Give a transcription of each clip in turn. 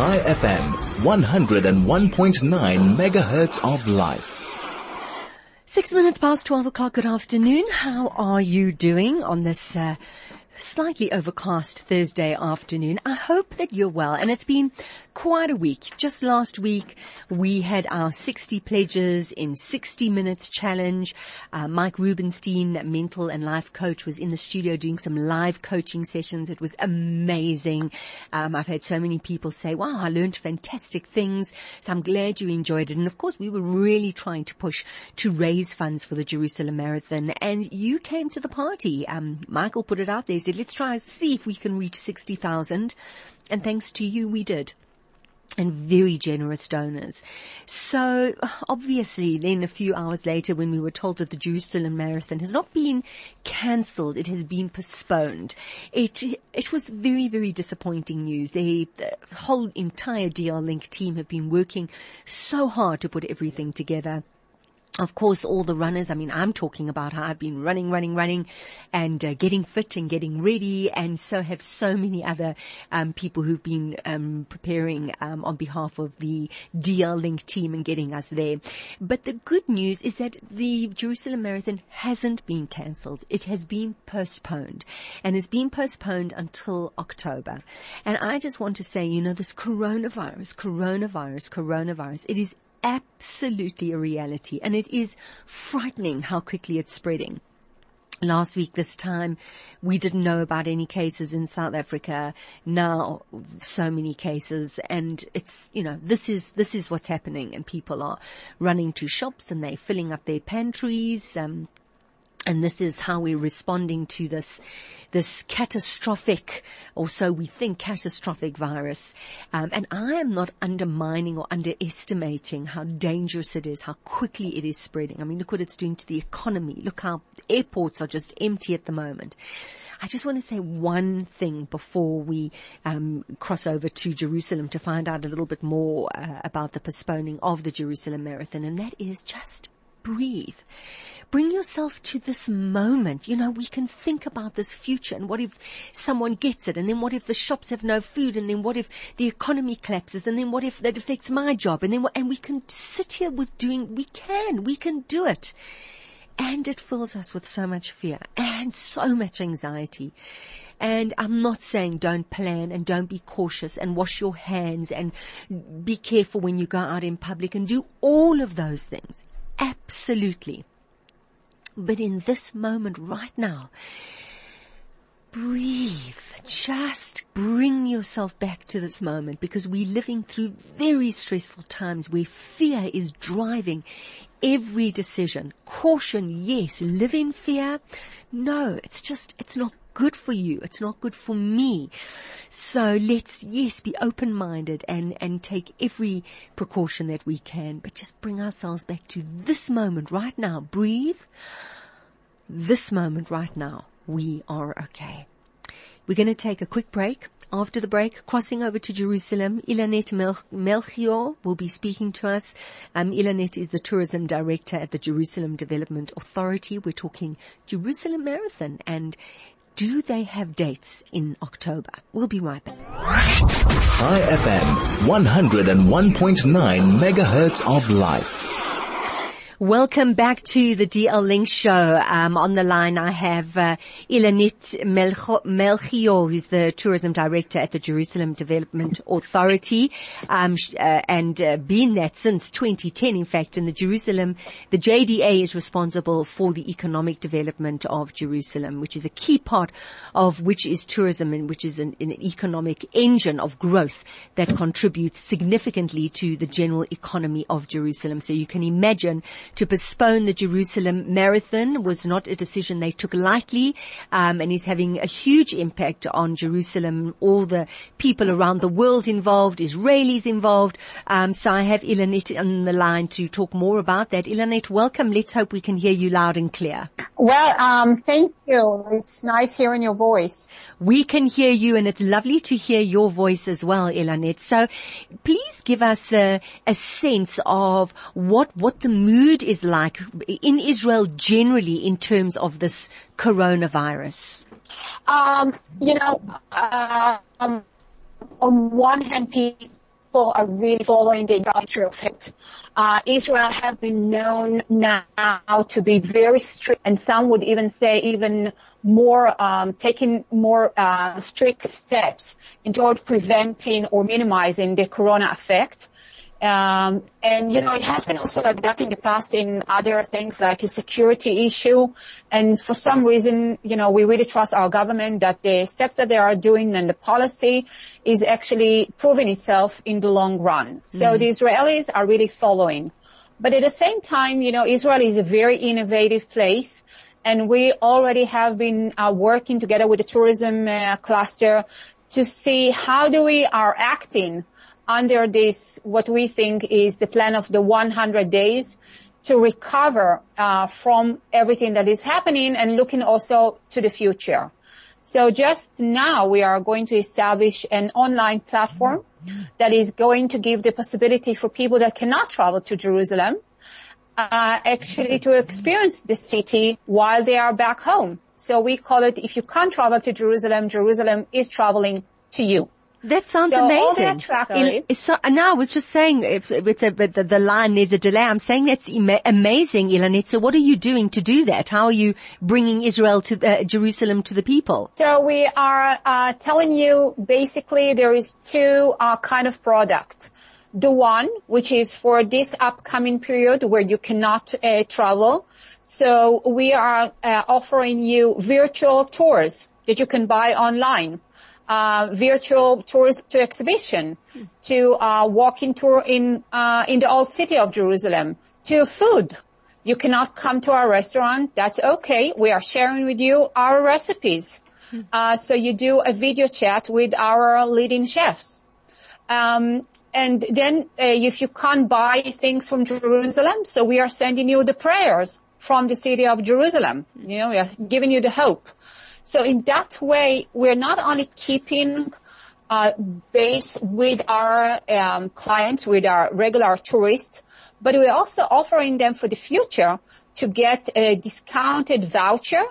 Chai FM, 101.9 megahertz of life. Six minutes past 12 o'clock. Good afternoon. How are you doing on this uh, slightly overcast Thursday afternoon. I hope that you're well and it's been quite a week. Just last week we had our 60 pledges in 60 minutes challenge. Uh, Mike Rubenstein, mental and life coach was in the studio doing some live coaching sessions. It was amazing. Um, I've had so many people say, wow, I learned fantastic things. So I'm glad you enjoyed it. And of course we were really trying to push to raise funds for the Jerusalem Marathon and you came to the party. Um, Michael put it out there said, let's try and see if we can reach 60,000. And thanks to you, we did and very generous donors. So obviously then a few hours later when we were told that the Jerusalem Marathon has not been cancelled, it has been postponed. It, it was very, very disappointing news. They, the whole entire DL Link team have been working so hard to put everything together of course, all the runners, I mean, I'm talking about how I've been running, running, running and uh, getting fit and getting ready. And so have so many other um, people who've been um, preparing um, on behalf of the DL Link team and getting us there. But the good news is that the Jerusalem Marathon hasn't been cancelled. It has been postponed and it's been postponed until October. And I just want to say, you know, this coronavirus, coronavirus, coronavirus, it is absolutely a reality and it is frightening how quickly it's spreading. Last week this time, we didn't know about any cases in South Africa. Now, so many cases and it's, you know, this is, this is what's happening and people are running to shops and they're filling up their pantries, um, and this is how we're responding to this, this catastrophic, or so we think, catastrophic virus. Um, and I am not undermining or underestimating how dangerous it is, how quickly it is spreading. I mean, look what it's doing to the economy. Look how airports are just empty at the moment. I just want to say one thing before we um, cross over to Jerusalem to find out a little bit more uh, about the postponing of the Jerusalem Marathon, and that is just breathe. Bring yourself to this moment. You know, we can think about this future and what if someone gets it and then what if the shops have no food and then what if the economy collapses and then what if that affects my job and then what, and we can sit here with doing, we can, we can do it. And it fills us with so much fear and so much anxiety. And I'm not saying don't plan and don't be cautious and wash your hands and be careful when you go out in public and do all of those things. Absolutely. But in this moment right now, breathe. Just bring yourself back to this moment because we're living through very stressful times where fear is driving every decision. Caution, yes. Live in fear. No, it's just, it's not good for you. It's not good for me. So let's, yes, be open-minded and, and take every precaution that we can, but just bring ourselves back to this moment right now. Breathe. This moment right now. We are okay. We're going to take a quick break. After the break, crossing over to Jerusalem, Ilanit Mel- Melchior will be speaking to us. Um, Ilanit is the tourism director at the Jerusalem Development Authority. We're talking Jerusalem Marathon and do they have dates in October? We'll be right back. Chai FM, 101.9 megahertz of life. Welcome back to the DL Link show. Um, on the line I have uh, Ilanit Melchior, who's the tourism director at the Jerusalem Development Authority, um, uh, and uh, been that since 2010. In fact, in the Jerusalem, the JDA is responsible for the economic development of Jerusalem, which is a key part of which is tourism, and which is an, an economic engine of growth that contributes significantly to the general economy of Jerusalem. So you can imagine to postpone the Jerusalem Marathon was not a decision they took lightly, um, and is having a huge impact on Jerusalem. All the people around the world involved, Israelis involved. Um, so I have Ilanit on the line to talk more about that. Ilanit, welcome. Let's hope we can hear you loud and clear. Well, um, thank you. It's nice hearing your voice. We can hear you, and it's lovely to hear your voice as well, Ilanit. So, please give us a, a sense of what what the mood is like in Israel generally in terms of this coronavirus? Um, you know, um, on one hand, people are really following the industrial fact. Uh, Israel has been known now to be very strict, and some would even say even more um, taking more uh, strict steps in toward preventing or minimizing the corona effect. Um, and you know, it has been also like that in the past in other things like a security issue. And for some reason, you know, we really trust our government that the steps that they are doing and the policy is actually proving itself in the long run. So mm-hmm. the Israelis are really following. But at the same time, you know, Israel is a very innovative place and we already have been uh, working together with the tourism uh, cluster to see how do we are acting under this, what we think is the plan of the 100 days to recover uh, from everything that is happening and looking also to the future. So just now we are going to establish an online platform that is going to give the possibility for people that cannot travel to Jerusalem uh, actually to experience the city while they are back home. So we call it if you can't travel to Jerusalem, Jerusalem is traveling to you. That sounds so amazing. In, so, now I was just saying, if it's a, the, the line, there's a delay. I'm saying that's ima- amazing, Ilanit. So what are you doing to do that? How are you bringing Israel to uh, Jerusalem to the people? So we are uh, telling you basically there is two uh, kind of product. The one, which is for this upcoming period where you cannot uh, travel. So we are uh, offering you virtual tours that you can buy online virtual tours to exhibition, to uh, walking tour in uh, in the old city of Jerusalem, to food. You cannot come to our restaurant. That's okay. We are sharing with you our recipes. Uh, so you do a video chat with our leading chefs. Um, and then uh, if you can't buy things from Jerusalem, so we are sending you the prayers from the city of Jerusalem. You know, we are giving you the hope. So in that way, we're not only keeping uh, base with our um, clients, with our regular tourists, but we're also offering them for the future to get a discounted voucher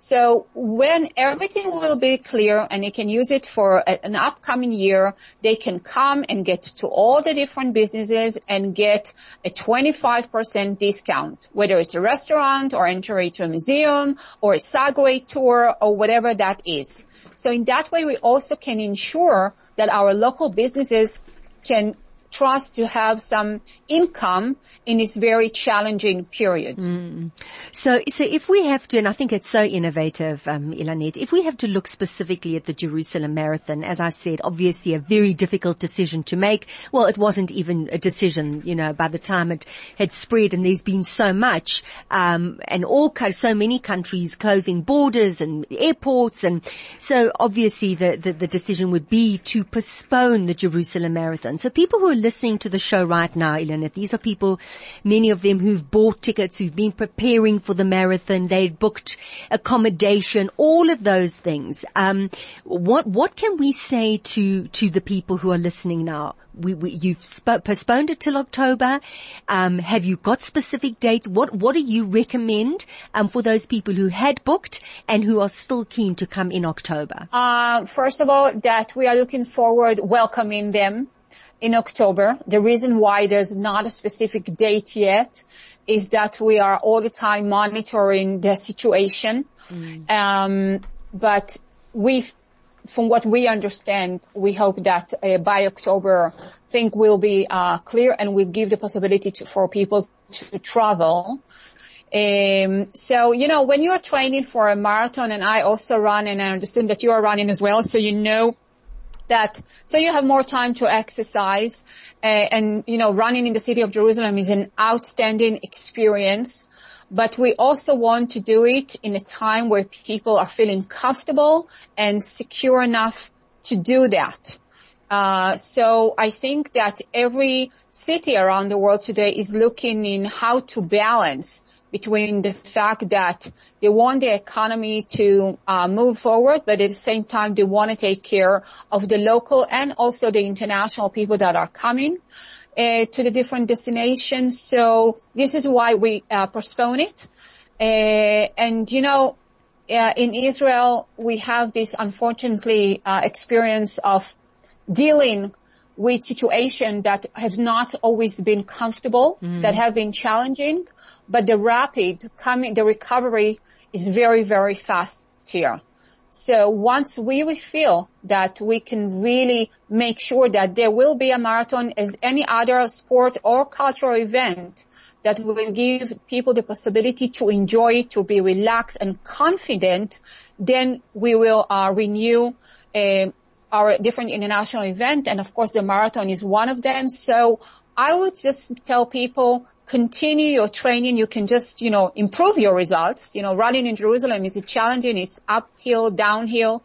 so when everything will be clear and they can use it for a, an upcoming year, they can come and get to all the different businesses and get a 25% discount, whether it's a restaurant or entry to a museum or a Segway tour or whatever that is. So in that way, we also can ensure that our local businesses can trust to have some income in this very challenging period. Mm. So, so if we have to, and I think it's so innovative, um, if we have to look specifically at the Jerusalem Marathon, as I said, obviously a very difficult decision to make. Well, it wasn't even a decision, you know, by the time it had spread and there's been so much, um, and all, so many countries closing borders and airports. And so obviously the, the, the decision would be to postpone the Jerusalem Marathon. So people who are listening to the show right now, These are people, many of them who've bought tickets, who've been preparing for the marathon, they've booked accommodation, all of those things. Um, what what can we say to to the people who are listening now? We, we, you've sp- postponed it till October. Um, have you got specific date? What What do you recommend um, for those people who had booked and who are still keen to come in October? Uh, first of all, that we are looking forward welcoming them in October. The reason why there's not a specific date yet is that we are all the time monitoring the situation. Mm. Um, but we, from what we understand, we hope that uh, by October, things will be uh, clear and will give the possibility to, for people to travel. Um, so, you know, when you're training for a marathon and I also run and I understand that you are running as well, so you know that so you have more time to exercise uh, and you know running in the city of Jerusalem is an outstanding experience but we also want to do it in a time where people are feeling comfortable and secure enough to do that. Uh, so I think that every city around the world today is looking in how to balance between the fact that they want the economy to uh, move forward, but at the same time they want to take care of the local and also the international people that are coming uh, to the different destinations. So this is why we uh, postpone it. Uh, and you know, uh, in Israel we have this unfortunately uh, experience of dealing with situation that have not always been comfortable, that have been challenging, but the rapid coming, the recovery is very, very fast here. So once we will feel that we can really make sure that there will be a marathon as any other sport or cultural event that will give people the possibility to enjoy, to be relaxed and confident, then we will uh, renew uh, our different international event. And of course, the marathon is one of them. So I would just tell people, continue your training. You can just, you know, improve your results. You know, running in Jerusalem is a challenging. It's uphill, downhill.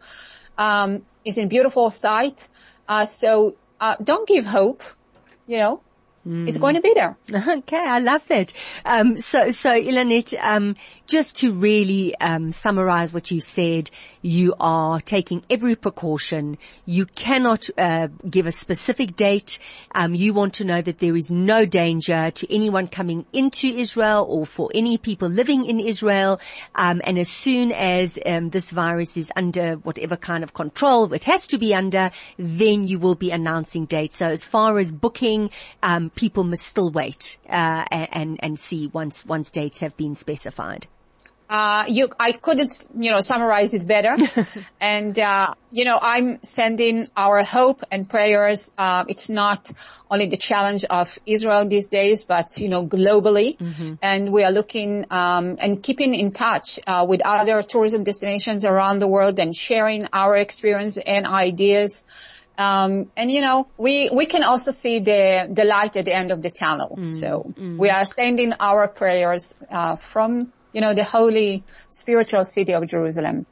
Um, it's a beautiful sight. Uh, so, uh, don't give hope. You know, mm. it's going to be there. Okay. I love that. Um, so, so Ilanit, um, just to really um, summarize what you said, you are taking every precaution. You cannot uh, give a specific date. Um, you want to know that there is no danger to anyone coming into Israel or for any people living in Israel. Um, and as soon as um, this virus is under whatever kind of control it has to be under, then you will be announcing dates. So as far as booking, um, people must still wait uh, and and see once once dates have been specified. Uh, you, I couldn't, you know, summarize it better. and, uh, you know, I'm sending our hope and prayers. Uh, it's not only the challenge of Israel these days, but, you know, globally. Mm-hmm. And we are looking, um, and keeping in touch, uh, with other tourism destinations around the world and sharing our experience and ideas. Um, and you know, we, we can also see the, the light at the end of the tunnel. Mm-hmm. So mm-hmm. we are sending our prayers, uh, from you know, the holy spiritual city of Jerusalem.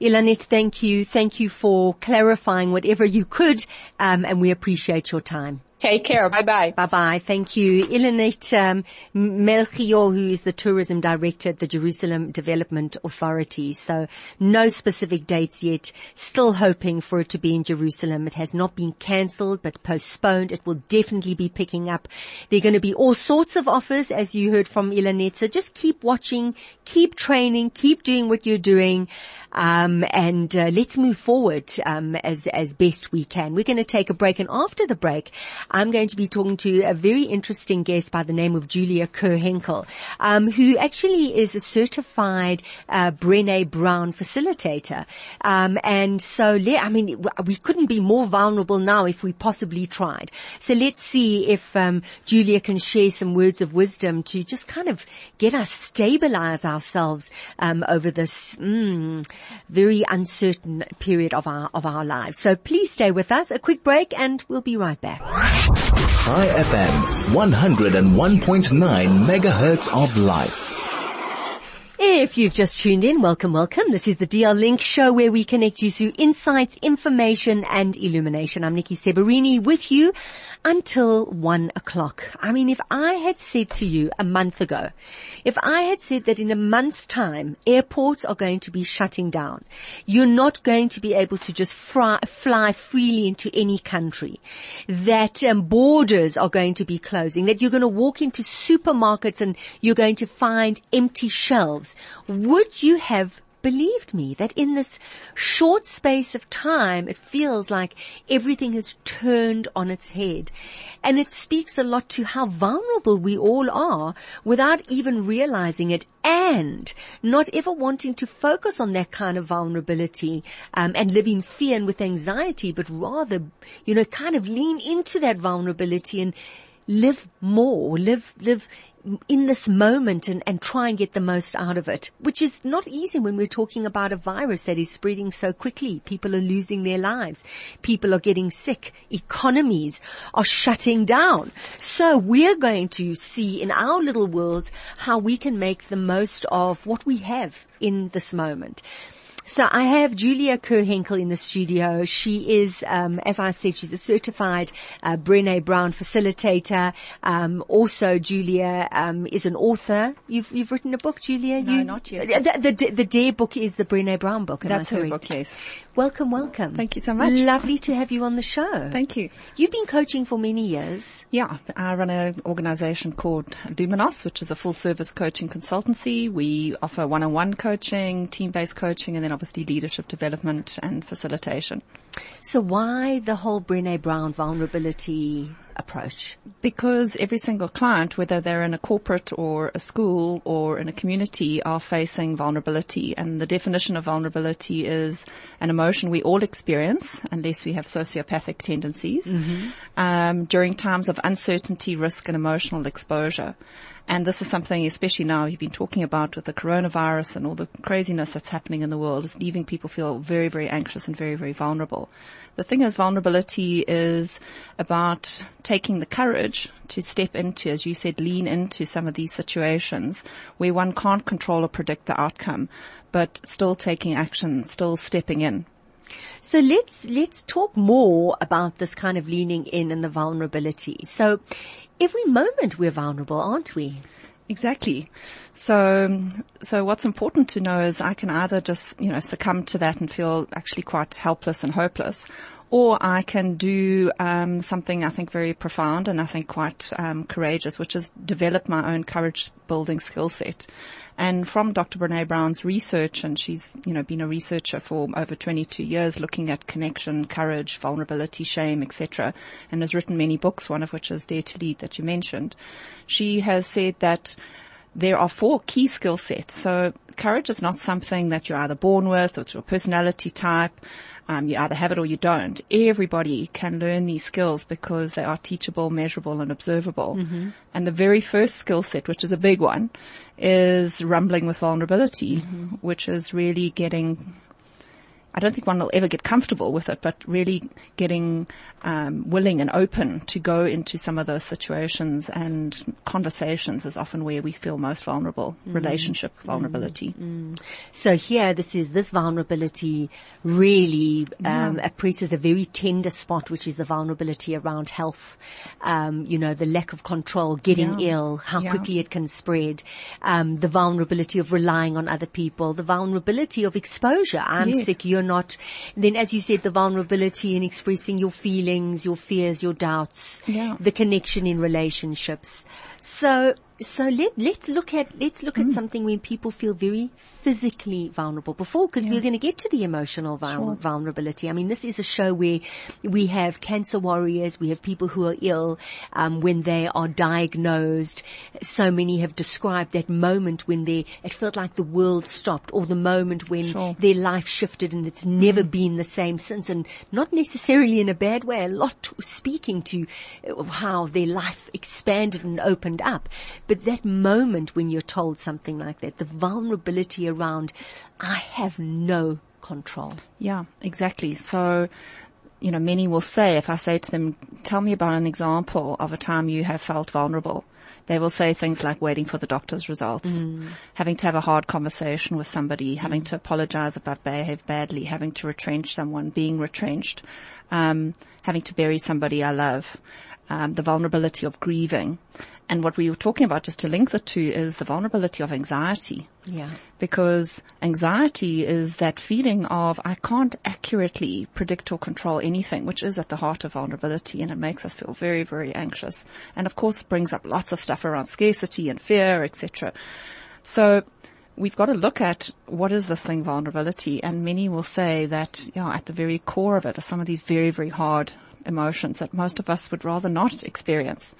Ilanit, thank you. Thank you for clarifying whatever you could, um, and we appreciate your time. Take care. Bye bye. Bye bye. Thank you. Ilanit um, Melchior, who is the tourism director at the Jerusalem Development Authority. So no specific dates yet. Still hoping for it to be in Jerusalem. It has not been cancelled, but postponed. It will definitely be picking up. There are going to be all sorts of offers, as you heard from Ilanit. So just keep watching, keep training, keep doing what you're doing, um, and uh, let's move forward um, as as best we can. We're going to take a break, and after the break. I'm going to be talking to a very interesting guest by the name of Julia Kerr-Henkel, um, who actually is a certified uh, Brene Brown facilitator. Um, and so, I mean, we couldn't be more vulnerable now if we possibly tried. So let's see if um, Julia can share some words of wisdom to just kind of get us stabilize ourselves um, over this mm, very uncertain period of our of our lives. So please stay with us. A quick break, and we'll be right back. Chai FM, 101.9 megahertz of life. If you've just tuned in, welcome, welcome. This is the DL Link show where we connect you through insights, information and illumination. I'm Nikki Seberini with you until one o'clock. I mean, if I had said to you a month ago, if I had said that in a month's time, airports are going to be shutting down, you're not going to be able to just fly, fly freely into any country, that um, borders are going to be closing, that you're going to walk into supermarkets and you're going to find empty shelves, would you have believed me that in this short space of time, it feels like everything has turned on its head. And it speaks a lot to how vulnerable we all are without even realizing it and not ever wanting to focus on that kind of vulnerability um, and live in fear and with anxiety, but rather, you know, kind of lean into that vulnerability and live more, live, live in this moment and, and try and get the most out of it, which is not easy when we're talking about a virus that is spreading so quickly. People are losing their lives. People are getting sick. Economies are shutting down. So we're going to see in our little worlds how we can make the most of what we have in this moment. So I have Julia Kerr-Henkel in the studio. She is, um, as I said, she's a certified uh, Brene Brown facilitator. Um, also, Julia um, is an author. You've you've written a book, Julia. No, you, not yet. The, the, the Dare book is the Brene Brown book. That's her book, yes. Welcome, welcome. Thank you so much. Lovely to have you on the show. Thank you. You've been coaching for many years. Yeah, I run an organization called Luminos, which is a full service coaching consultancy. We offer one-on-one coaching, team-based coaching, and then obviously leadership development and facilitation. So why the whole Brene Brown vulnerability approach? Because every single client, whether they're in a corporate or a school or in a community, are facing vulnerability. And the definition of vulnerability is an emotion we all experience, unless we have sociopathic tendencies, mm-hmm. um, during times of uncertainty, risk, and emotional exposure. And this is something, especially now you've been talking about with the coronavirus and all the craziness that's happening in the world is leaving people feel very, very anxious and very, very vulnerable. The thing is vulnerability is about taking the courage to step into, as you said, lean into some of these situations where one can't control or predict the outcome, but still taking action, still stepping in. So let's, let's talk more about this kind of leaning in and the vulnerability. So every moment we're vulnerable, aren't we? Exactly. So, so what's important to know is I can either just, you know, succumb to that and feel actually quite helpless and hopeless, or I can do um, something I think very profound and I think quite um, courageous, which is develop my own courage building skill set. And from Dr. Brene Brown's research, and she's, you know, been a researcher for over 22 years looking at connection, courage, vulnerability, shame, etc., and has written many books, one of which is Dare to Lead that you mentioned. She has said that there are four key skill sets. So courage is not something that you're either born with or it's your personality type. Um, you either have it or you don't. Everybody can learn these skills because they are teachable, measurable, and observable. Mm-hmm. And the very first skill set, which is a big one, is rumbling with vulnerability, mm-hmm. which is really getting I don't think one will ever get comfortable with it, but really getting um, willing and open to go into some of those situations and conversations is often where we feel most vulnerable. Mm. Relationship mm. vulnerability. Mm. So here, this is this vulnerability really um, yeah. oppresses a very tender spot, which is the vulnerability around health. Um, you know, the lack of control, getting yeah. ill, how yeah. quickly it can spread, um, the vulnerability of relying on other people, the vulnerability of exposure. I'm yes. sick. You're not, then as you said, the vulnerability in expressing your feelings, your fears, your doubts, yeah. the connection in relationships. So so let let's look at let's look mm. at something when people feel very physically vulnerable before because yeah. we're going to get to the emotional vul- sure. vulnerability. I mean, this is a show where we have cancer warriors, we have people who are ill um, when they are diagnosed. So many have described that moment when they it felt like the world stopped, or the moment when sure. their life shifted and it's never mm. been the same since, and not necessarily in a bad way. A lot speaking to how their life expanded and opened up. But that moment when you're told something like that, the vulnerability around, I have no control. Yeah, exactly. So, you know, many will say, if I say to them, tell me about an example of a time you have felt vulnerable, they will say things like waiting for the doctor's results, mm. having to have a hard conversation with somebody, mm. having to apologize about behave badly, having to retrench someone, being retrenched, um, having to bury somebody I love, um, the vulnerability of grieving. And what we were talking about, just to link the two, is the vulnerability of anxiety. Yeah. Because anxiety is that feeling of I can't accurately predict or control anything, which is at the heart of vulnerability, and it makes us feel very, very anxious. And of course, it brings up lots of stuff around scarcity and fear, etc. So we've got to look at what is this thing vulnerability, and many will say that you know, at the very core of it are some of these very, very hard emotions that most of us would rather not experience.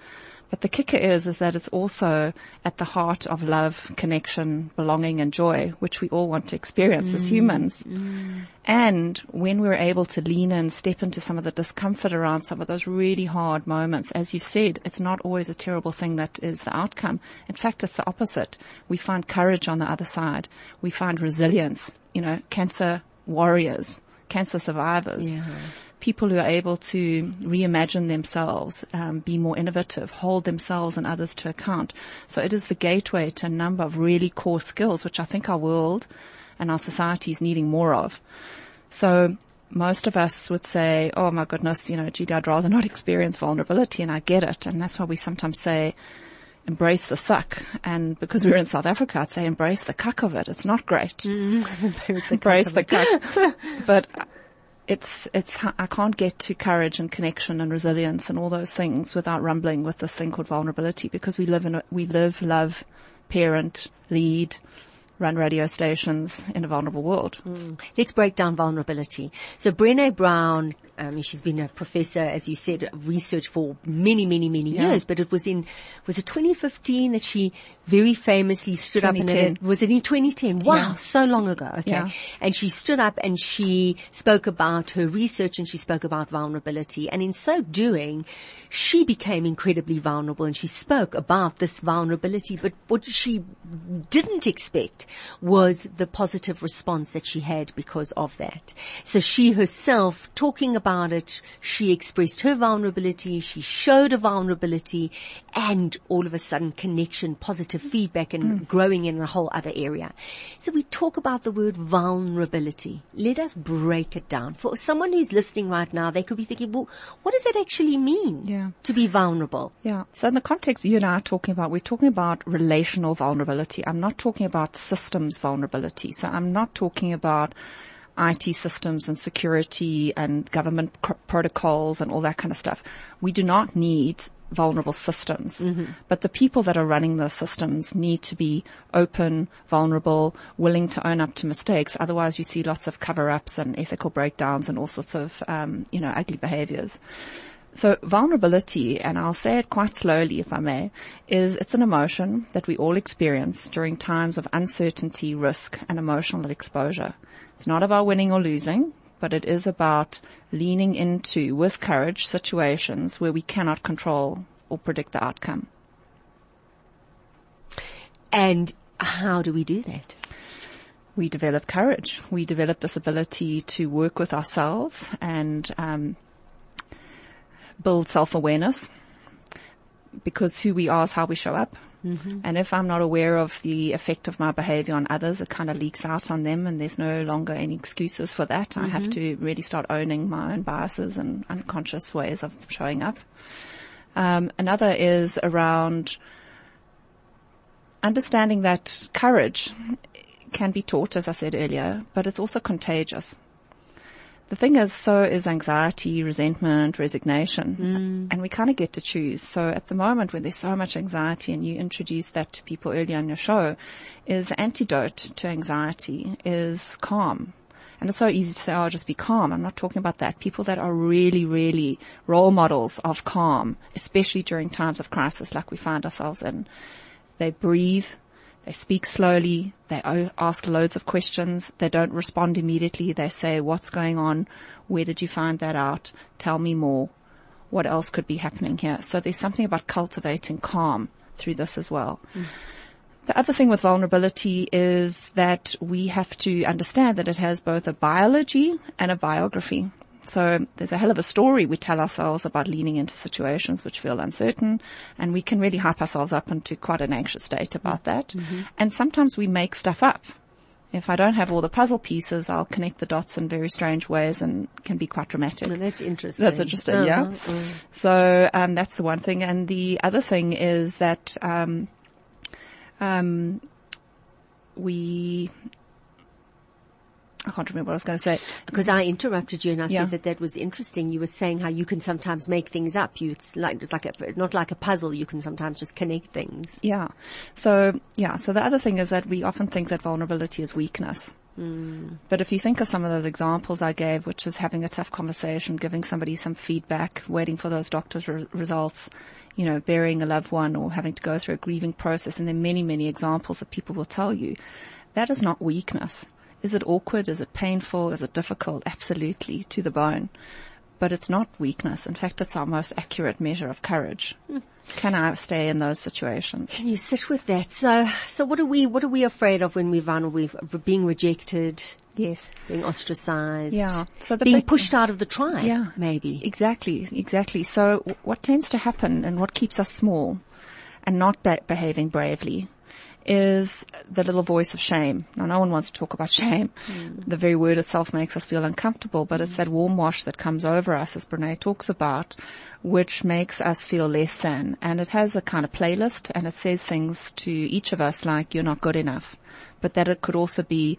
But the kicker is, is that it's also at the heart of love, connection, belonging and joy, which we all want to experience mm. as humans. Mm. And when we're able to lean in, step into some of the discomfort around some of those really hard moments, as you've said, it's not always a terrible thing that is the outcome. In fact, it's the opposite. We find courage on the other side. We find resilience, you know, cancer warriors, cancer survivors. Yeah people who are able to reimagine themselves, um, be more innovative, hold themselves and others to account. So it is the gateway to a number of really core skills, which I think our world and our society is needing more of. So most of us would say, oh my goodness, you know, gee, I'd rather not experience vulnerability and I get it. And that's why we sometimes say, embrace the suck. And because we're in South Africa, I'd say embrace the kak of it. It's not great. Mm, embrace the embrace kak. The kak. but it's, it's, I can't get to courage and connection and resilience and all those things without rumbling with this thing called vulnerability because we live in a, we live, love, parent, lead, run radio stations in a vulnerable world. Mm. Let's break down vulnerability. So Brené Brown, um, she's been a professor, as you said, of research for many, many, many yeah. years, but it was in, was it 2015 that she very famously stood up and it, was it in 2010? Wow, yeah. so long ago. Okay. Yeah. And she stood up and she spoke about her research and she spoke about vulnerability. And in so doing, she became incredibly vulnerable and she spoke about this vulnerability. But what she didn't expect was the positive response that she had because of that. So she herself talking about it, she expressed her vulnerability, she showed a vulnerability and all of a sudden connection, positive feedback and mm. growing in a whole other area. So we talk about the word vulnerability. Let us break it down. For someone who's listening right now, they could be thinking, well, what does that actually mean yeah. to be vulnerable? Yeah. So in the context you and I are talking about, we're talking about relational vulnerability. I'm not talking about systems vulnerability. So I'm not talking about IT systems and security and government cr- protocols and all that kind of stuff. We do not need vulnerable systems. Mm-hmm. But the people that are running those systems need to be open, vulnerable, willing to own up to mistakes. Otherwise you see lots of cover-ups and ethical breakdowns and all sorts of, um, you know, ugly behaviors. So vulnerability, and I'll say it quite slowly if I may, is it's an emotion that we all experience during times of uncertainty, risk, and emotional exposure. It's not about winning or losing but it is about leaning into, with courage, situations where we cannot control or predict the outcome. And how do we do that? We develop courage. We develop this ability to work with ourselves and um, build self-awareness because who we are is how we show up. Mm-hmm. And if I'm not aware of the effect of my behavior on others, it kind of leaks out on them and there's no longer any excuses for that. Mm-hmm. I have mm-hmm. to really start owning my own biases and unconscious ways of showing up. Um, another is around understanding that courage can be taught, as I said earlier, but it's also contagious the thing is, so is anxiety, resentment, resignation. Mm. And we kind of get to choose. So at the moment when there's so much anxiety and you introduce that to people early on your show, is the antidote to anxiety is calm. And it's so easy to say, oh, just be calm. I'm not talking about that. People that are really, really role models of calm, especially during times of crisis like we find ourselves in, they breathe, they speak slowly. They ask loads of questions. They don't respond immediately. They say, what's going on? Where did you find that out? Tell me more. What else could be happening here? So there's something about cultivating calm through this as well. Mm. The other thing with vulnerability is that we have to understand that it has both a biology and a biography. So there's a hell of a story we tell ourselves about leaning into situations which feel uncertain and we can really hype ourselves up into quite an anxious state about that. Mm-hmm. And sometimes we make stuff up. If I don't have all the puzzle pieces, I'll connect the dots in very strange ways and can be quite dramatic. No, that's interesting. That's interesting, uh-huh. yeah. Uh-huh. So um, that's the one thing. And the other thing is that um, um, we I can't remember what I was going to say. Because I interrupted you and I yeah. said that that was interesting. You were saying how you can sometimes make things up. You, it's like, it's like a, not like a puzzle. You can sometimes just connect things. Yeah. So, yeah. So the other thing is that we often think that vulnerability is weakness. Mm. But if you think of some of those examples I gave, which is having a tough conversation, giving somebody some feedback, waiting for those doctor's re- results, you know, burying a loved one or having to go through a grieving process, and there are many, many examples that people will tell you, that is not weakness. Is it awkward? Is it painful? Is it difficult? Absolutely, to the bone. But it's not weakness. In fact, it's our most accurate measure of courage. Mm. Can I stay in those situations? Can you sit with that? So, so what are we, what are we afraid of when we're vulnerable? We're being rejected. Yes. Being ostracized. Yeah. So being big, pushed out of the tribe. Yeah. Maybe. Exactly. Exactly. So what tends to happen and what keeps us small and not behaving bravely is the little voice of shame. Now no one wants to talk about shame. Mm. The very word itself makes us feel uncomfortable, but mm. it's that warm wash that comes over us as Brene talks about, which makes us feel less than. And it has a kind of playlist and it says things to each of us like you're not good enough, but that it could also be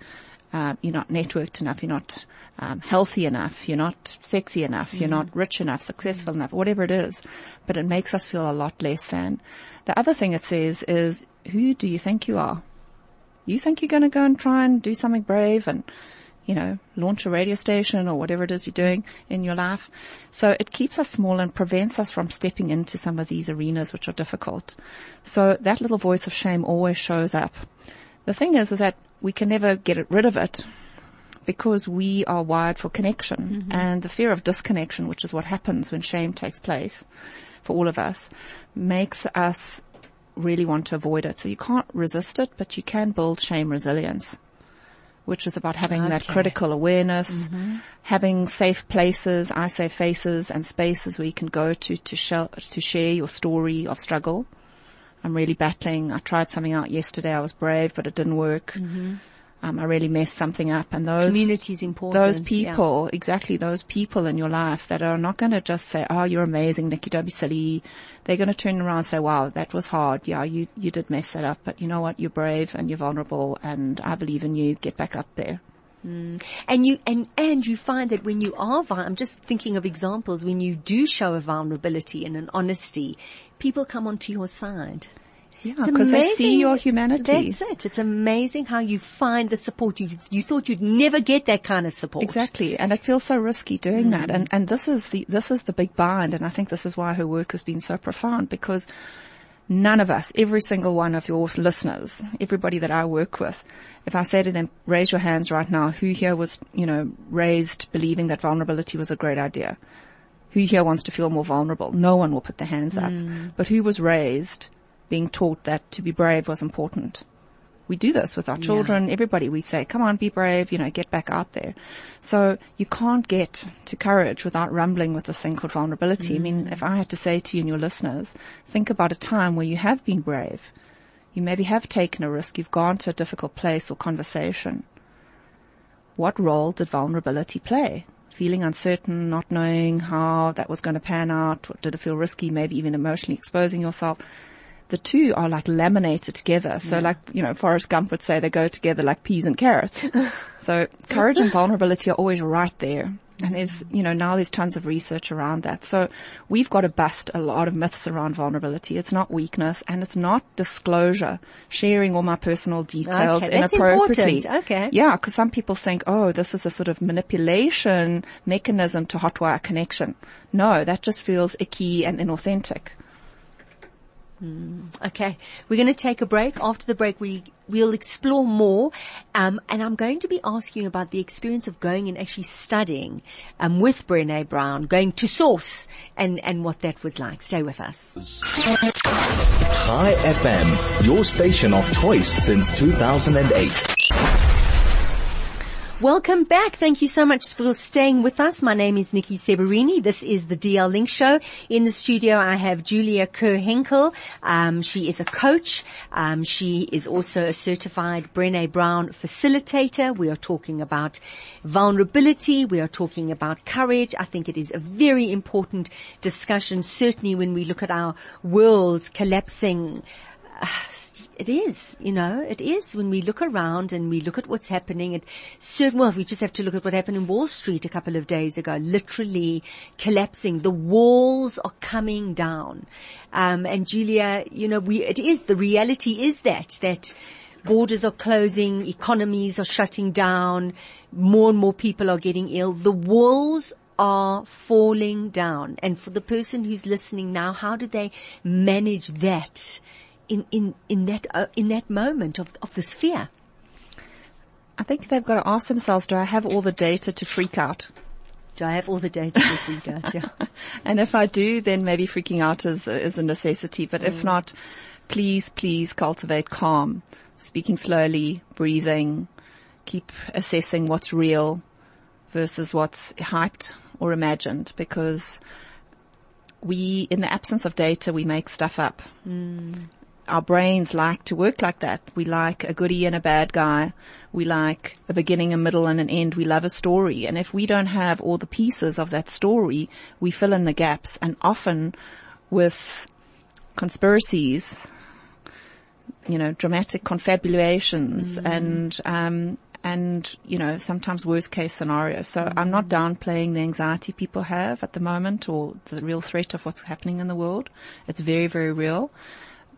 uh, you're not networked enough, you're not um, healthy enough, you're not sexy enough, you're not rich enough, successful enough, whatever it is. But it makes us feel a lot less than. The other thing it says is, who do you think you are? You think you're going to go and try and do something brave and, you know, launch a radio station or whatever it is you're doing in your life. So it keeps us small and prevents us from stepping into some of these arenas which are difficult. So that little voice of shame always shows up. The thing is, is that we can never get rid of it because we are wired for connection mm-hmm. and the fear of disconnection, which is what happens when shame takes place for all of us, makes us really want to avoid it. So you can't resist it, but you can build shame resilience, which is about having okay. that critical awareness, mm-hmm. having safe places, I say faces and spaces where you can go to, to, to share your story of struggle. I'm really battling. I tried something out yesterday. I was brave, but it didn't work. Mm-hmm um, I really messed something up. And those community is important. Those people, yeah. exactly those people in your life that are not going to just say, "Oh, you're amazing, Nikki. Don't be silly." They're going to turn around and say, "Wow, that was hard. Yeah, you you did mess that up, but you know what? You're brave and you're vulnerable, and I believe in you. Get back up there." Mm. And you and and you find that when you are, I'm just thinking of examples when you do show a vulnerability and an honesty, people come onto your side. Yeah, because they see your humanity. That's it. It's amazing how you find the support. You you thought you'd never get that kind of support. Exactly, and it feels so risky doing mm. that. And and this is the this is the big bind, and I think this is why her work has been so profound because none of us, every single one of your listeners, everybody that I work with, if I say to them, raise your hands right now, who here was, you know, raised believing that vulnerability was a great idea? Who here wants to feel more vulnerable? No one will put their hands up. Mm. But who was raised being taught that to be brave was important. We do this with our children, yeah. everybody. We say, come on, be brave, you know, get back out there. So you can't get to courage without rumbling with this thing called vulnerability. Mm. I mean, mm. if I had to say to you and your listeners, think about a time where you have been brave. You maybe have taken a risk. You've gone to a difficult place or conversation. What role did vulnerability play? Feeling uncertain, not knowing how that was going to pan out. Did it feel risky? Maybe even emotionally exposing yourself the two are like laminated together. So yeah. like, you know, Forrest Gump would say they go together like peas and carrots. so courage and vulnerability are always right there. And there's, you know, now there's tons of research around that. So we've got to bust a lot of myths around vulnerability. It's not weakness and it's not disclosure, sharing all my personal details okay, inappropriately. Okay. Yeah, because some people think, oh, this is a sort of manipulation mechanism to hotwire connection. No, that just feels icky and inauthentic. Mm, okay, we're going to take a break. After the break, we we'll explore more, um, and I'm going to be asking about the experience of going and actually studying um, with Brené Brown, going to source, and and what that was like. Stay with us. Chai FM, your station of choice since 2008. Welcome back. Thank you so much for staying with us. My name is Nikki Severini. This is the DL Link Show. In the studio, I have Julia Kerr Henkel. Um, she is a coach. Um, she is also a certified Brené Brown facilitator. We are talking about vulnerability. We are talking about courage. I think it is a very important discussion, certainly when we look at our world collapsing. Uh, it is, you know, it is when we look around and we look at what's happening at certain, well, we just have to look at what happened in Wall Street a couple of days ago, literally collapsing. The walls are coming down. Um, and Julia, you know, we, it is, the reality is that, that borders are closing, economies are shutting down, more and more people are getting ill. The walls are falling down. And for the person who's listening now, how do they manage that? In, in, in that, uh, in that moment of, of this fear? I think they've got to ask themselves, do I have all the data to freak out? Do I have all the data to freak out? Yeah. and if I do, then maybe freaking out is, is a necessity. But mm. if not, please, please cultivate calm, speaking slowly, breathing, keep assessing what's real versus what's hyped or imagined because we, in the absence of data, we make stuff up. Mm our brains like to work like that. We like a goody and a bad guy. We like a beginning, a middle, and an end. We love a story. And if we don't have all the pieces of that story, we fill in the gaps. And often with conspiracies, you know, dramatic confabulations mm. and, um, and, you know, sometimes worst case scenario. So I'm not downplaying the anxiety people have at the moment or the real threat of what's happening in the world. It's very, very real.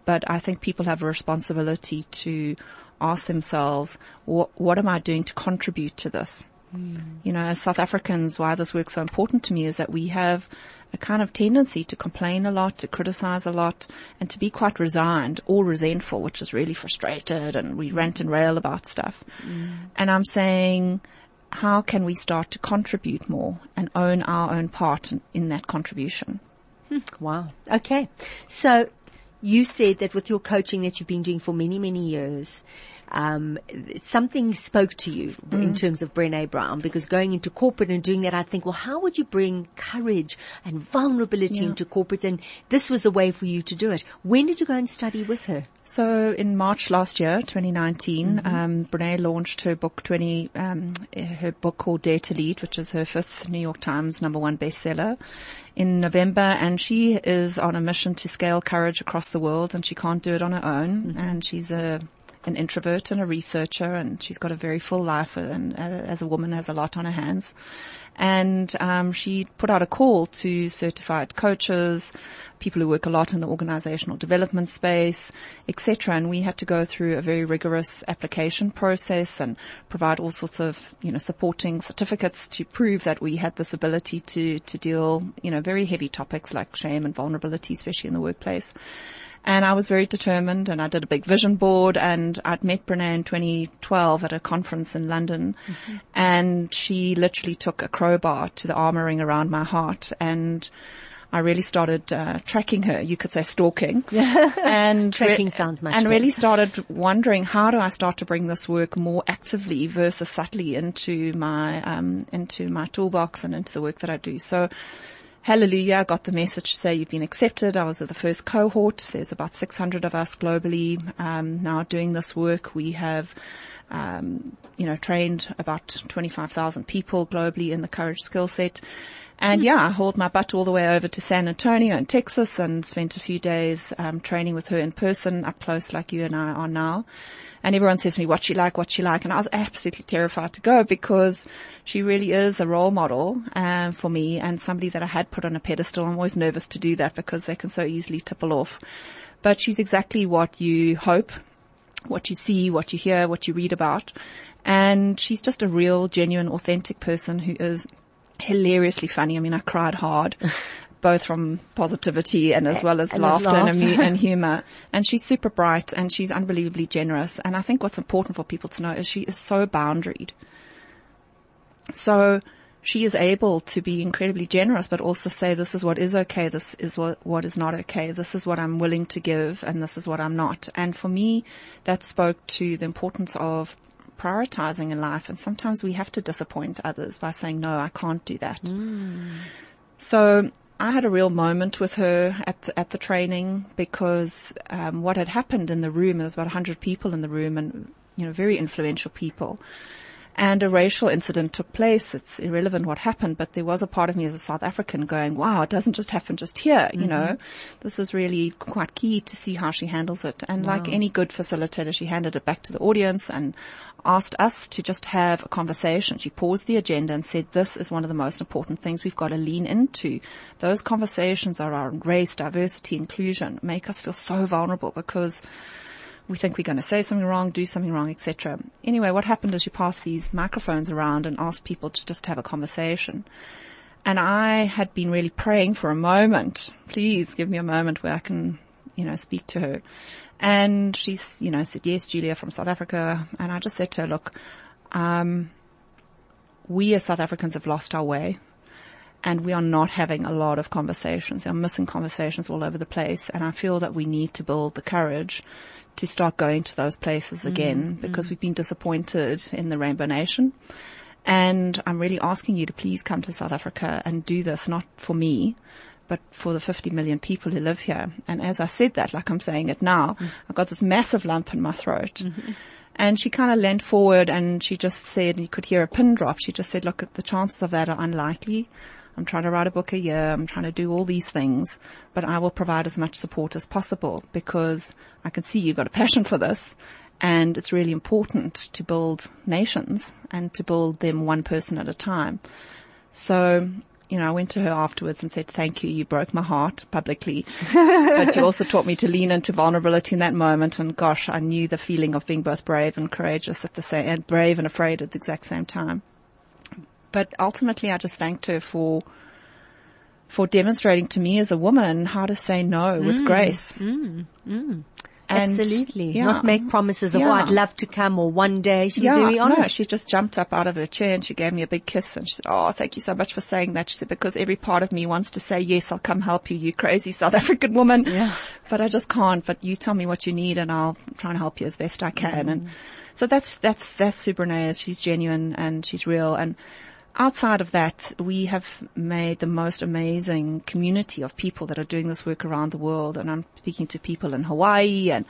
But I think people have a responsibility to ask themselves, what, what am I doing to contribute to this? Hmm. You know, as South Africans, why this work's so important to me is that we have a kind of tendency to complain a lot, to criticize a lot, and to be quite resigned or resentful, which is really frustrated, and we rant and rail about stuff. Hmm. And I'm saying, how can we start to contribute more and own our own part in, in that contribution? Hmm. Wow. Okay. So you said that with your coaching that you've been doing for many, many years, um, something spoke to you Mm. in terms of Brene Brown because going into corporate and doing that, I think, well, how would you bring courage and vulnerability into corporates? And this was a way for you to do it. When did you go and study with her? So in March last year, 2019, um, Brene launched her book 20, um, her book called Dare to Lead, which is her fifth New York Times number one bestseller in November. And she is on a mission to scale courage across the world and she can't do it on her own. And she's a, an introvert and a researcher and she's got a very full life and uh, as a woman has a lot on her hands. And um, she put out a call to certified coaches, people who work a lot in the organizational development space, etc. And we had to go through a very rigorous application process and provide all sorts of, you know, supporting certificates to prove that we had this ability to, to deal, you know, very heavy topics like shame and vulnerability, especially in the workplace. And I was very determined and I did a big vision board and I'd met Brene in 2012 at a conference in London and she literally took a crowbar to the armor ring around my heart and I really started uh, tracking her, you could say stalking. and Tracking sounds much And better. really started wondering how do I start to bring this work more actively versus subtly into my um, into my toolbox and into the work that I do. So Hallelujah, I got the message to say you've been accepted. I was at the first cohort. There's about 600 of us globally um, now doing this work. We have, um, you know, trained about 25,000 people globally in the courage skill set. And yeah, I hauled my butt all the way over to San Antonio in Texas and spent a few days um, training with her in person up close like you and I are now. And everyone says to me, what's she like, what's she like? And I was absolutely terrified to go because she really is a role model um, for me and somebody that I had put on a pedestal. I'm always nervous to do that because they can so easily tipple off. But she's exactly what you hope, what you see, what you hear, what you read about. And she's just a real, genuine, authentic person who is hilariously funny. I mean, I cried hard. Both from positivity and as well as And laughter laugh. and, amu- and humor. And she's super bright and she's unbelievably generous. And I think what's important for people to know is she is so boundaried. So she is able to be incredibly generous, but also say this is what is okay, this is what, what is not okay, this is what I'm willing to give, and this is what I'm not. And for me, that spoke to the importance of prioritizing in life. And sometimes we have to disappoint others by saying, no, I can't do that. So I had a real moment with her at the, at the training because um, what had happened in the room, there was about 100 people in the room and, you know, very influential people. And a racial incident took place. It's irrelevant what happened, but there was a part of me as a South African going, wow, it doesn't just happen just here, you mm-hmm. know. This is really quite key to see how she handles it. And like any good facilitator, she handed it back to the audience and asked us to just have a conversation. She paused the agenda and said, this is one of the most important things we've got to lean into. Those conversations around race, diversity, inclusion make us feel so vulnerable because we think we're going to say something wrong, do something wrong, etc. Anyway, what happened is you passed these microphones around and asked people to just have a conversation. And I had been really praying for a moment. Please give me a moment where I can, you know, speak to her. And she's, you know, said, yes, Julia from South Africa. And I just said to her, look, um, we as South Africans have lost our way and we are not having a lot of conversations. There are missing conversations all over the place. And I feel that we need to build the courage to start going to those places again mm-hmm. because mm-hmm. we've been disappointed in the Rainbow Nation. And I'm really asking you to please come to South Africa and do this, not for me, but for the 50 million people who live here. And as I said that, like I'm saying it now, mm. I've got this massive lump in my throat. Mm-hmm. And she kind of leant forward and she just said, you could hear a pin drop. She just said, look, the chances of that are unlikely. I'm trying to write a book a year. I'm trying to do all these things, but I will provide as much support as possible because I can see you've got a passion for this And it's really important to build nations and to build them one person at a time. So, you know, I went to her afterwards and said, thank you. You broke my heart publicly, but you also taught me to lean into vulnerability in that moment. And gosh, I knew the feeling of being both brave and courageous at the same, and brave and afraid at the exact same time. But ultimately I just thanked her for, for demonstrating to me as a woman how to say no with mm. grace. Mm. Mm. And, Absolutely. yeah. Not make promises of, oh, I'd love to come or one day. She was Yeah, very honest. no, she just jumped up out of her chair and she gave me a big kiss and she said, "Oh, thank you so much for saying that." She said, "Because every part of me wants to say yes, I'll come help you, you crazy South African woman, Yeah. but I just can't. But you tell me what you need and I'll try and help you as best I can." Mm. And so that's that's that's Sue Brené. She's genuine and she's real and. Outside of that, we have made the most amazing community of people that are doing this work around the world. And I'm speaking to people in Hawaii and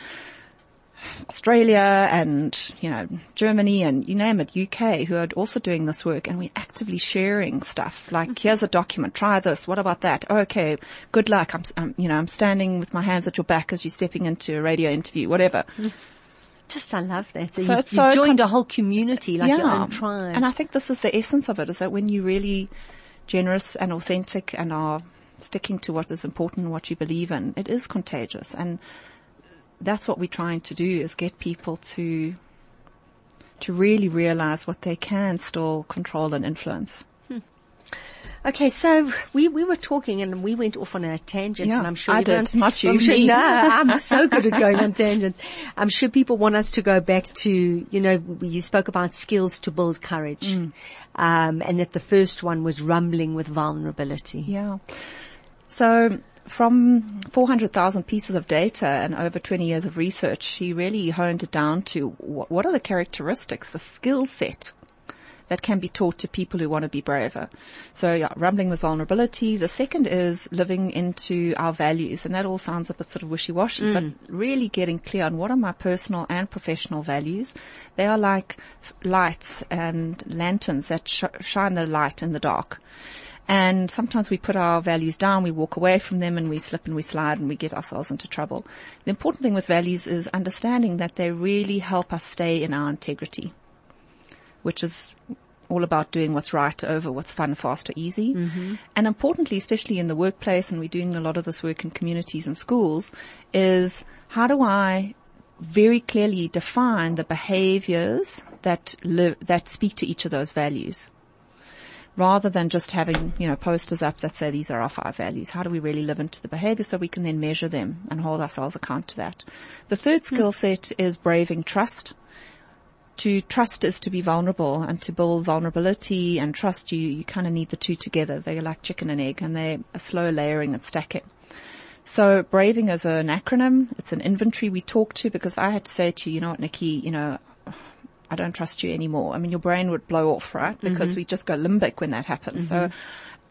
Australia and, you know, Germany and you name it, UK, who are also doing this work and we're actively sharing stuff. Like, mm-hmm. here's a document, try this, what about that? Oh, okay, good luck. I'm, I'm, you know, I'm standing with my hands at your back as you're stepping into a radio interview, whatever. Mm. Just, I love that. So, So you, so joined con- a whole community, like your own tribe. And I think this is the essence of it, is that when you're really generous and authentic and are sticking to what is important and what you believe in, it is contagious. And that's what we're trying to do is get people to, to really realize what they can still control and influence. Okay, so we, we were talking and we went off on a tangent Yeah, and I'm sure I did. Not you, I'm sure, no, I'm so good at going on tangents. I'm sure people want us to go back to, you know, you spoke about skills to build courage. Mm. Um, and that the first one was rumbling with vulnerability. Yeah. So from 400,000 pieces of data and over 20 years of research, she really honed it down to wh- what are the characteristics, the skill set that can be taught to people who want to be braver. So yeah, rumbling with vulnerability. The second is living into our values. And that all sounds a bit sort of wishy-washy, but mm. really getting clear on what are my personal and professional values. They are like lights and lanterns that sh- shine the light in the dark. And sometimes we put our values down, we walk away from them and we slip and we slide and we get ourselves into trouble. The important thing with values is understanding that they really help us stay in our integrity which is all about doing what's right over what's fun, fast, or easy. Mm-hmm. And importantly, especially in the workplace, and we're doing a lot of this work in communities and schools, is how do I very clearly define the behaviors that live, that speak to each of those values? Rather than just having, you know, posters up that say these are our five values. How do we really live into the behavior so we can then measure them and hold ourselves account to that? The third hmm. skill set is braving trust to trust is to be vulnerable and to build vulnerability and trust you, you kind of need the two together. They're like chicken and egg and they're a slow layering and stacking. So braving is an acronym. It's an inventory we talk to because if I had to say to you, you know what, Nikki, you know, I don't trust you anymore. I mean, your brain would blow off, right? Mm-hmm. Because we just go limbic when that happens. So mm-hmm.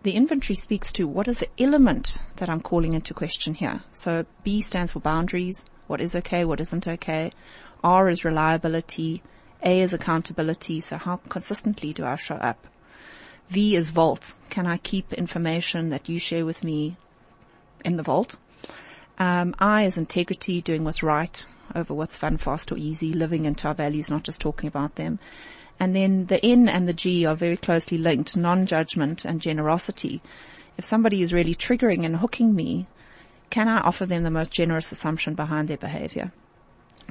the inventory speaks to what is the element that I'm calling into question here. So B stands for boundaries. What is okay? What isn't okay? R is reliability. A is accountability. So how consistently do I show up? V is vault. Can I keep information that you share with me in the vault? Um, I is integrity, doing what's right over what's fun, fast or easy, living into our values, not just talking about them. And then the N and the G are very closely linked, non-judgment and generosity. If somebody is really triggering and hooking me, can I offer them the most generous assumption behind their behavior?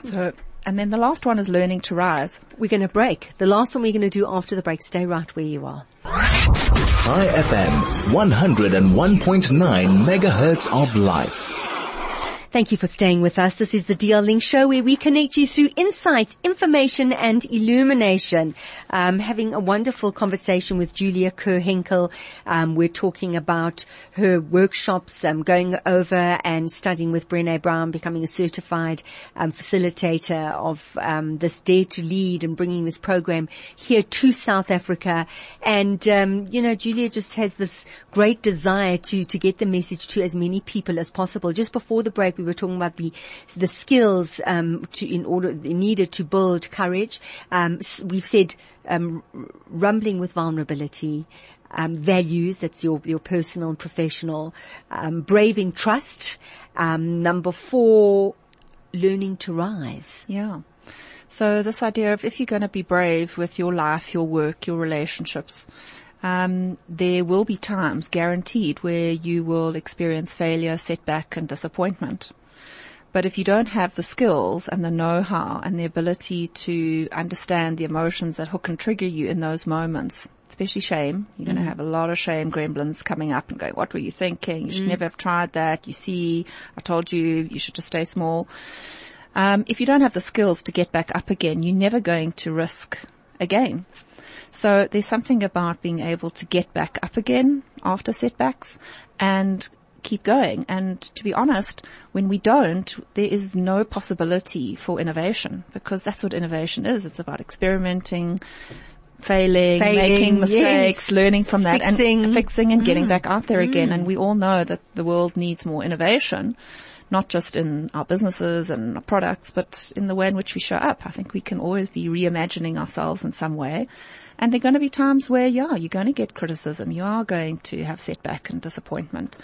So, and then the last one is learning to rise. We're going to break. The last one we're going to do after the break. Stay right where you are. Chai FM, 101.9 megahertz of life. Thank you for staying with us. This is the DL Link Show where we connect you through insights, information and illumination. Um, having a wonderful conversation with Julia Kerr-Henkel. Um, we're talking about her workshops, um, going over and studying with Brené Brown, becoming a certified um, facilitator of um, this Dare to Lead and bringing this program here to South Africa. And, um, you know, Julia just has this great desire to, to get the message to as many people as possible. Just before the break, we were talking about the the skills um, to in order needed to build courage. Um, we've said um, rumbling with vulnerability. Um, values, that's your, your personal and professional, um, braving trust. Um, number four, learning to rise. Yeah. So this idea of if you're going to be brave with your life, your work, your relationships, um, there will be times guaranteed where you will experience failure, setback and disappointment. But if you don't have the skills and the know-how and the ability to understand the emotions that hook and trigger you in those moments, especially shame, you're going to have a lot of shame gremlins coming up and going, what were you thinking? You should never have tried that. You see, I told you, you should just stay small. Um, if you don't have the skills to get back up again, you're never going to risk again. So there's something about being able to get back up again after setbacks and keep going. And to be honest, when we don't, there is no possibility for innovation because that's what innovation is. It's about experimenting, failing, Failing, making mistakes, yes. learning from that Fixing. and fixing and getting mm. back out there again. And mm. we all know that the world needs more innovation, not just in our businesses and our products, but in the way in which we show up. I think we can always be reimagining ourselves in some way. And there are going to be times where, yeah, you're going to get criticism. You are going to have setback and disappointment.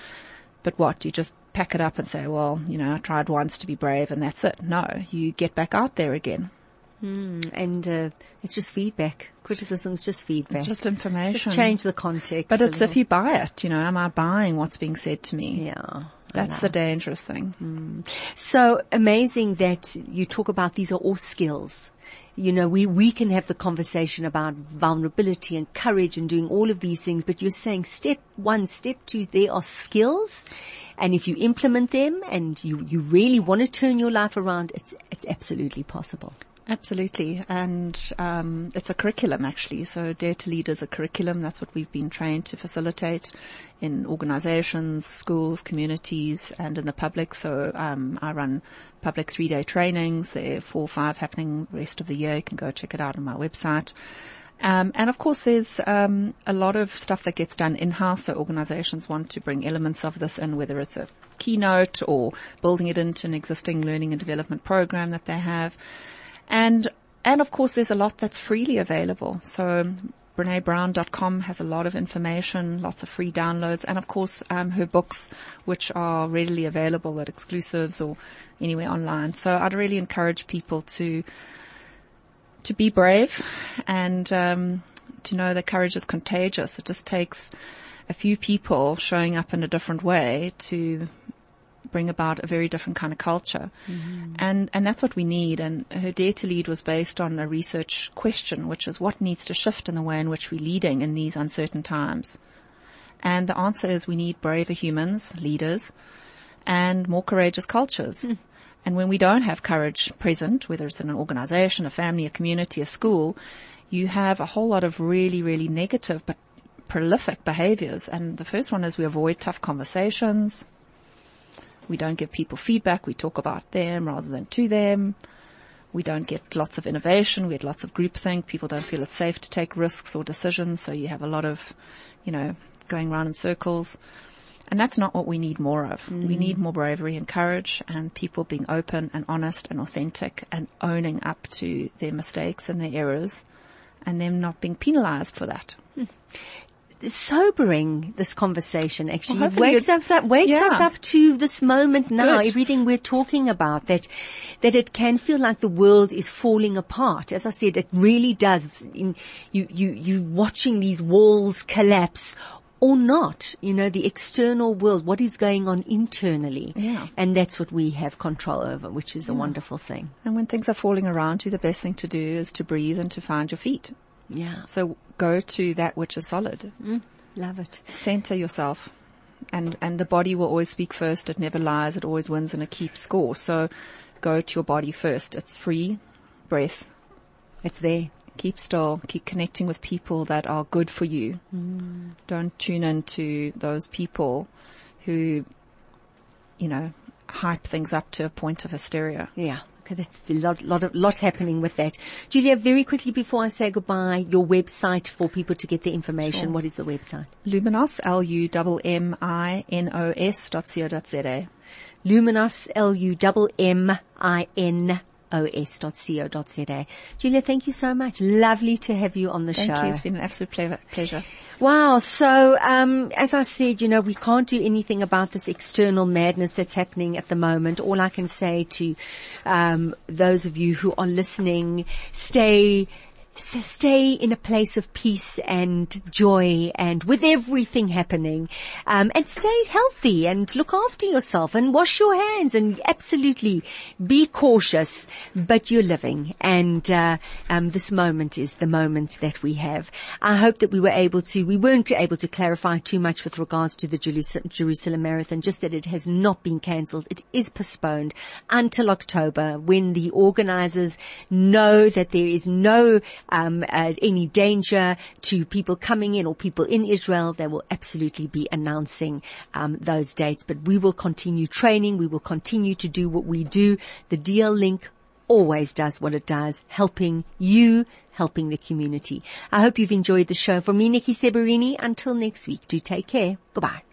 But what? You just pack it up and say, well, you know, I tried once to be brave and that's it. No, you get back out there again. And uh, it's just feedback. Criticism is just feedback. It's just information. Just change the context. But it's if you buy it, you know, am I buying what's being said to me? Yeah. That's the dangerous thing. So amazing that you talk about these are all skills. You know, we, we can have the conversation about vulnerability and courage and doing all of these things, but you're saying step one, step two, there are skills. And if you implement them and you, you really want to turn your life around, it's, it's absolutely possible. Absolutely. And um, it's a curriculum actually. So Dare to Lead is a curriculum. That's what we've been trained to facilitate in organizations, schools, communities and in the public. So um, I run public three day trainings. There are four or five happening rest of the year. You can go check it out on my website. Um, and of course, there's um, a lot of stuff that gets done in-house. So organizations want to bring elements of this in, whether it's a keynote or building it into an existing learning and development program that they have. And, and of course there's a lot that's freely available. So BreneBrown.com has a lot of information, lots of free downloads, and of course, um, her books, which are readily available at exclusives or anywhere online. So I'd really encourage people to, to be brave and, um, to know that courage is contagious. It just takes a few people showing up in a different way to bring about a very different kind of culture. Mm-hmm. And, and that's what we need. And her Dare to Lead was based on a research question, which is what needs to shift in the way in which we're leading in these uncertain times. And the answer is we need braver humans, leaders, and more courageous cultures. Hmm. And when we don't have courage present, whether it's in an organization, a family, a community, a school, you have a whole lot of really, really negative but prolific behaviors. And the first one is we avoid tough conversations. We don't give people feedback. We talk about them rather than to them. We don't get lots of innovation. We get lots of groupthink. People don't feel it's safe to take risks or decisions. So you have a lot of, you know, going round in circles. And that's not what we need more of. We mm-hmm. need more bravery and courage and people being open and honest and authentic and owning up to their mistakes and their errors and them not being penalized for that. Hmm. Sobering this conversation actually Well, wakes us up wakes Yeah. us up to this moment now Good. everything we're talking about that that it can feel like the world is falling apart as i said it really does in, you you you watching these walls collapse or not, you know, the external world, what is going on internally. Yeah. And that's what we have control over, which is a wonderful thing. And when things are falling around you, the best thing to do is to breathe and to find your feet. Yeah. So go to that which is solid. Love it. Center yourself. And, and the body will always speak first. It never lies. It always wins and it keeps score. So go to your body first. It's free breath. It's there. Keep still. Keep connecting with people that are good for you. Mm. Don't tune into those people who, you know, hype things up to a point of hysteria. Yeah. Okay, that's a lot, lot of, lot happening with that. Julia, very quickly before I say goodbye, your website for people to get the information. What is the website? Luminos, L-U-M-M-I-N-O-S dot co dot Z-A. Luminos, L-U-M-M-I-N os.co.za. Julia, thank you so much. Lovely to have you on the Thank show. you. It's been an absolute pleasure. pleasure. Wow. So, um, as I said, you know, we can't do anything about this external madness that's happening at the moment. All I can say to um, those of you who are listening, stay stay in a place of peace and joy and with everything happening um, and stay healthy and look after yourself and wash your hands and absolutely be cautious but you're living. And uh, um, this moment is the moment that we have. I hope that we were able to we weren't able to clarify too much with regards to the jerusalem marathon just that it has not been cancelled. It is postponed until october when the organizers know that there is no um, uh, any danger to people coming in or people in Israel, they will absolutely be announcing um, those dates. But we will continue training. We will continue to do what we do. The DL Link always does what it does, helping you, helping the community. I hope you've enjoyed the show. For me, Nikki Seberini, until next week, do take care. Goodbye.